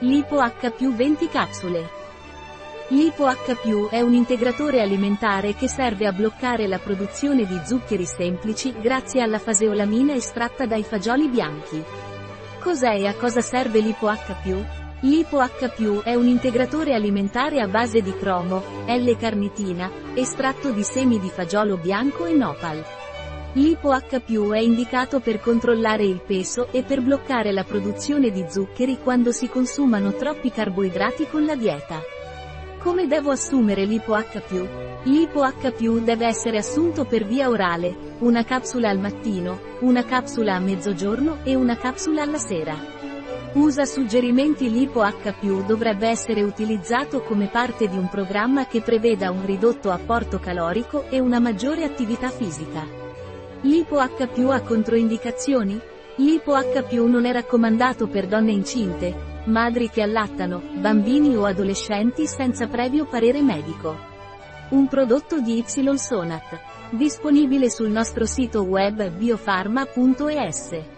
Lipo H 20 capsule. Lipo H è un integratore alimentare che serve a bloccare la produzione di zuccheri semplici grazie alla faseolamina estratta dai fagioli bianchi. Cos'è e a cosa serve Lipo H Lipo H è un integratore alimentare a base di cromo, L-carnitina, estratto di semi di fagiolo bianco e nopal. L'Ipo H è indicato per controllare il peso e per bloccare la produzione di zuccheri quando si consumano troppi carboidrati con la dieta. Come devo assumere l'Ipo H L'Ipo H deve essere assunto per via orale, una capsula al mattino, una capsula a mezzogiorno e una capsula alla sera. USA suggerimenti L'Ipo H dovrebbe essere utilizzato come parte di un programma che preveda un ridotto apporto calorico e una maggiore attività fisica. L'Ipo H ha controindicazioni? L'Ipo H non è raccomandato per donne incinte, madri che allattano, bambini o adolescenti senza previo parere medico. Un prodotto di Y Sonat. Disponibile sul nostro sito web biofarma.es.